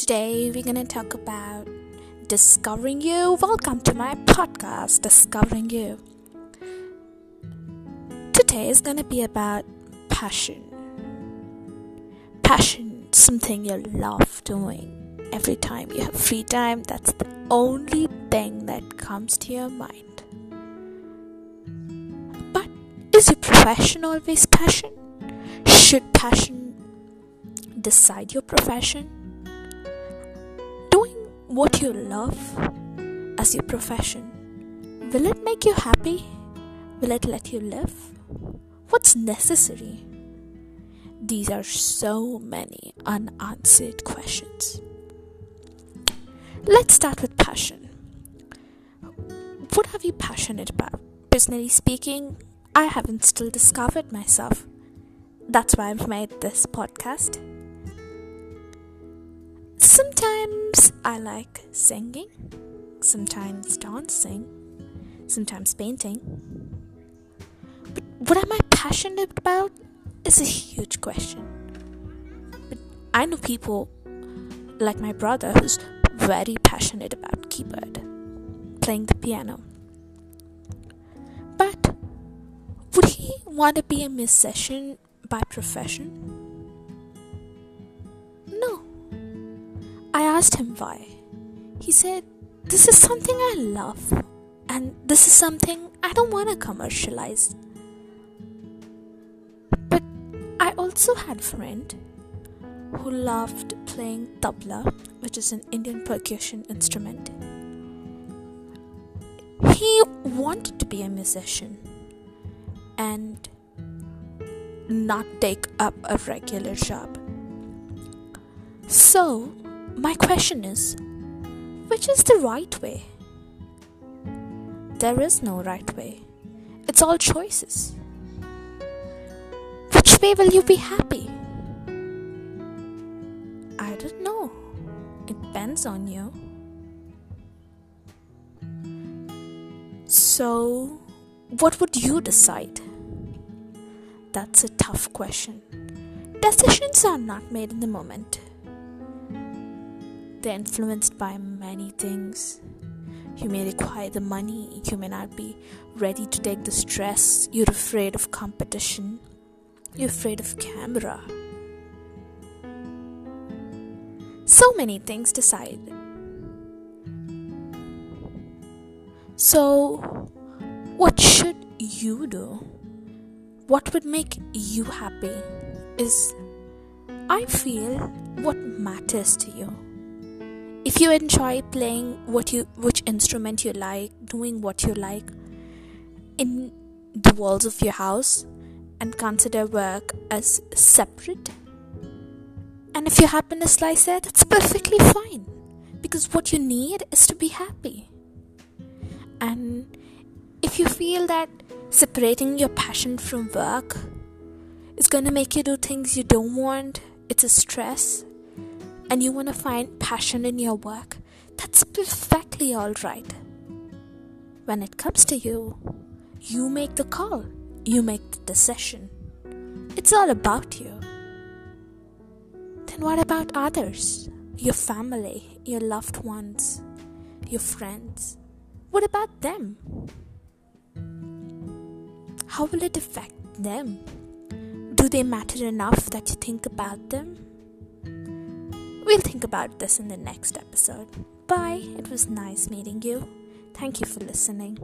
Today, we're to talk about discovering you. Welcome to my podcast, Discovering You. Today is to be about passion. Passion, something you love doing. Every time you have free time, that's the only thing that comes to your mind. But is your profession always passion? Should passion decide your profession? What you love as your profession, will it make you happy? Will it let you live? What's necessary? These are so many unanswered questions. Let's start with passion. What are you passionate about? Personally speaking, I haven't still discovered myself. That's why I've made this podcast. Sometimes I like singing, sometimes dancing, sometimes painting. But what am I passionate about is a huge question. But I know people like my brother who's very passionate about keyboard, playing the piano. But would he want to be a musician by profession? Asked him why. He said, This is something I love, and this is something I don't want to commercialize. But I also had a friend who loved playing tabla, which is an Indian percussion instrument. He wanted to be a musician and not take up a regular job. So, my question is which is the right way? There is no right way, it's all choices. Which way will you be happy? I don't know. It depends on you. So, what would you decide? That's a tough question. Decisions are not made in the moment. They're influenced by many things. You may require the money, you may not be ready to take the stress, you're afraid of competition, you're afraid of camera. So many things decide. So, what should you do? What would make you happy is, I feel, what matters to you if you enjoy playing what you which instrument you like doing what you like in the walls of your house and consider work as separate and if you happen to slice it that's perfectly fine because what you need is to be happy. And if you feel that separating your passion from work is going to make you do things you don't want it's a stress and you want to find passion in your work, that's perfectly alright. When it comes to you, you make the call, you make the decision. It's all about you. Then what about others? Your family, your loved ones, your friends? What about them? How will it affect them? Do they matter enough that you think about them? We'll think about this in the next episode. Bye. It was nice meeting you. Thank you for listening.